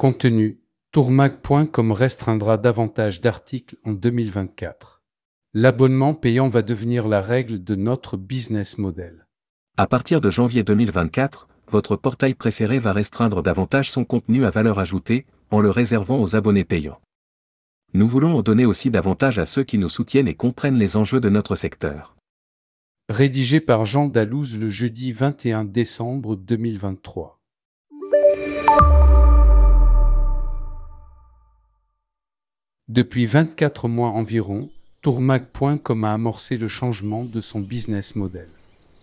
Contenu Tourmag.com restreindra davantage d'articles en 2024. L'abonnement payant va devenir la règle de notre business model. À partir de janvier 2024, votre portail préféré va restreindre davantage son contenu à valeur ajoutée, en le réservant aux abonnés payants. Nous voulons en donner aussi davantage à ceux qui nous soutiennent et comprennent les enjeux de notre secteur. Rédigé par Jean Dalouse le jeudi 21 décembre 2023. Depuis 24 mois environ, Tourmag.com a amorcé le changement de son business model.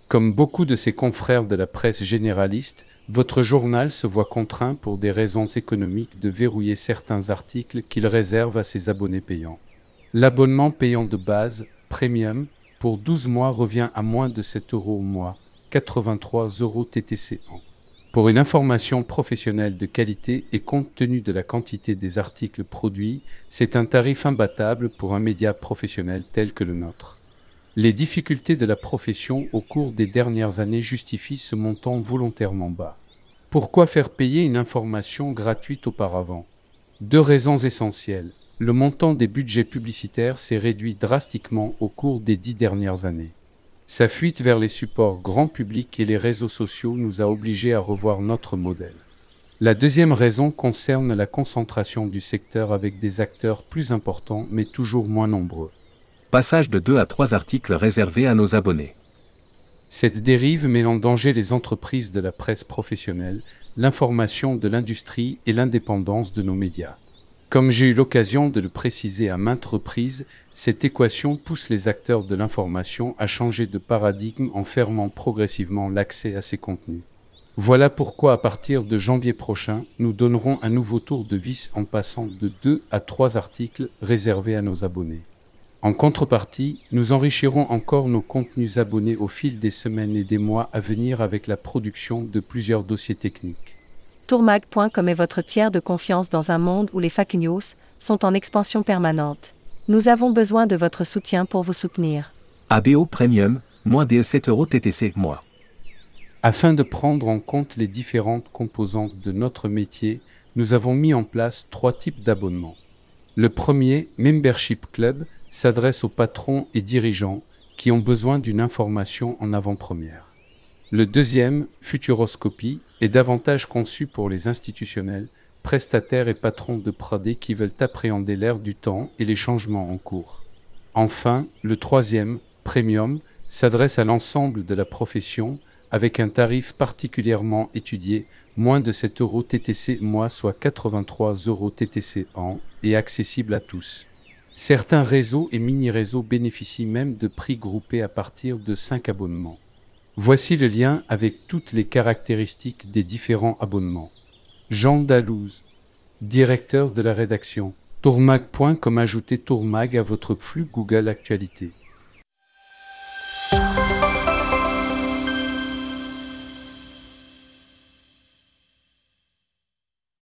Comme beaucoup de ses confrères de la presse généraliste, votre journal se voit contraint pour des raisons économiques de verrouiller certains articles qu'il réserve à ses abonnés payants. L'abonnement payant de base, Premium, pour 12 mois revient à moins de 7 euros au mois, 83 euros TTC an. Pour une information professionnelle de qualité et compte tenu de la quantité des articles produits, c'est un tarif imbattable pour un média professionnel tel que le nôtre. Les difficultés de la profession au cours des dernières années justifient ce montant volontairement bas. Pourquoi faire payer une information gratuite auparavant? Deux raisons essentielles. Le montant des budgets publicitaires s'est réduit drastiquement au cours des dix dernières années. Sa fuite vers les supports grand public et les réseaux sociaux nous a obligés à revoir notre modèle. La deuxième raison concerne la concentration du secteur avec des acteurs plus importants mais toujours moins nombreux. Passage de 2 à 3 articles réservés à nos abonnés. Cette dérive met en danger les entreprises de la presse professionnelle, l'information de l'industrie et l'indépendance de nos médias. Comme j'ai eu l'occasion de le préciser à maintes reprises, cette équation pousse les acteurs de l'information à changer de paradigme en fermant progressivement l'accès à ces contenus. Voilà pourquoi à partir de janvier prochain, nous donnerons un nouveau tour de vis en passant de 2 à 3 articles réservés à nos abonnés. En contrepartie, nous enrichirons encore nos contenus abonnés au fil des semaines et des mois à venir avec la production de plusieurs dossiers techniques. Tourmag.com est votre tiers de confiance dans un monde où les fake news sont en expansion permanente. Nous avons besoin de votre soutien pour vous soutenir. ABO Premium, moins des 7 euros TTC mois. Afin de prendre en compte les différentes composantes de notre métier, nous avons mis en place trois types d'abonnements. Le premier, Membership Club, s'adresse aux patrons et dirigeants qui ont besoin d'une information en avant-première. Le deuxième, Futuroscopie, est davantage conçu pour les institutionnels, prestataires et patrons de Pradé qui veulent appréhender l'ère du temps et les changements en cours. Enfin, le troisième, Premium, s'adresse à l'ensemble de la profession avec un tarif particulièrement étudié, moins de 7 euros TTC mois, soit 83 euros TTC an, et accessible à tous. Certains réseaux et mini-réseaux bénéficient même de prix groupés à partir de 5 abonnements. Voici le lien avec toutes les caractéristiques des différents abonnements. Jean Dalouse, directeur de la rédaction. Tourmag.com ajouter Tourmag à votre flux Google Actualité.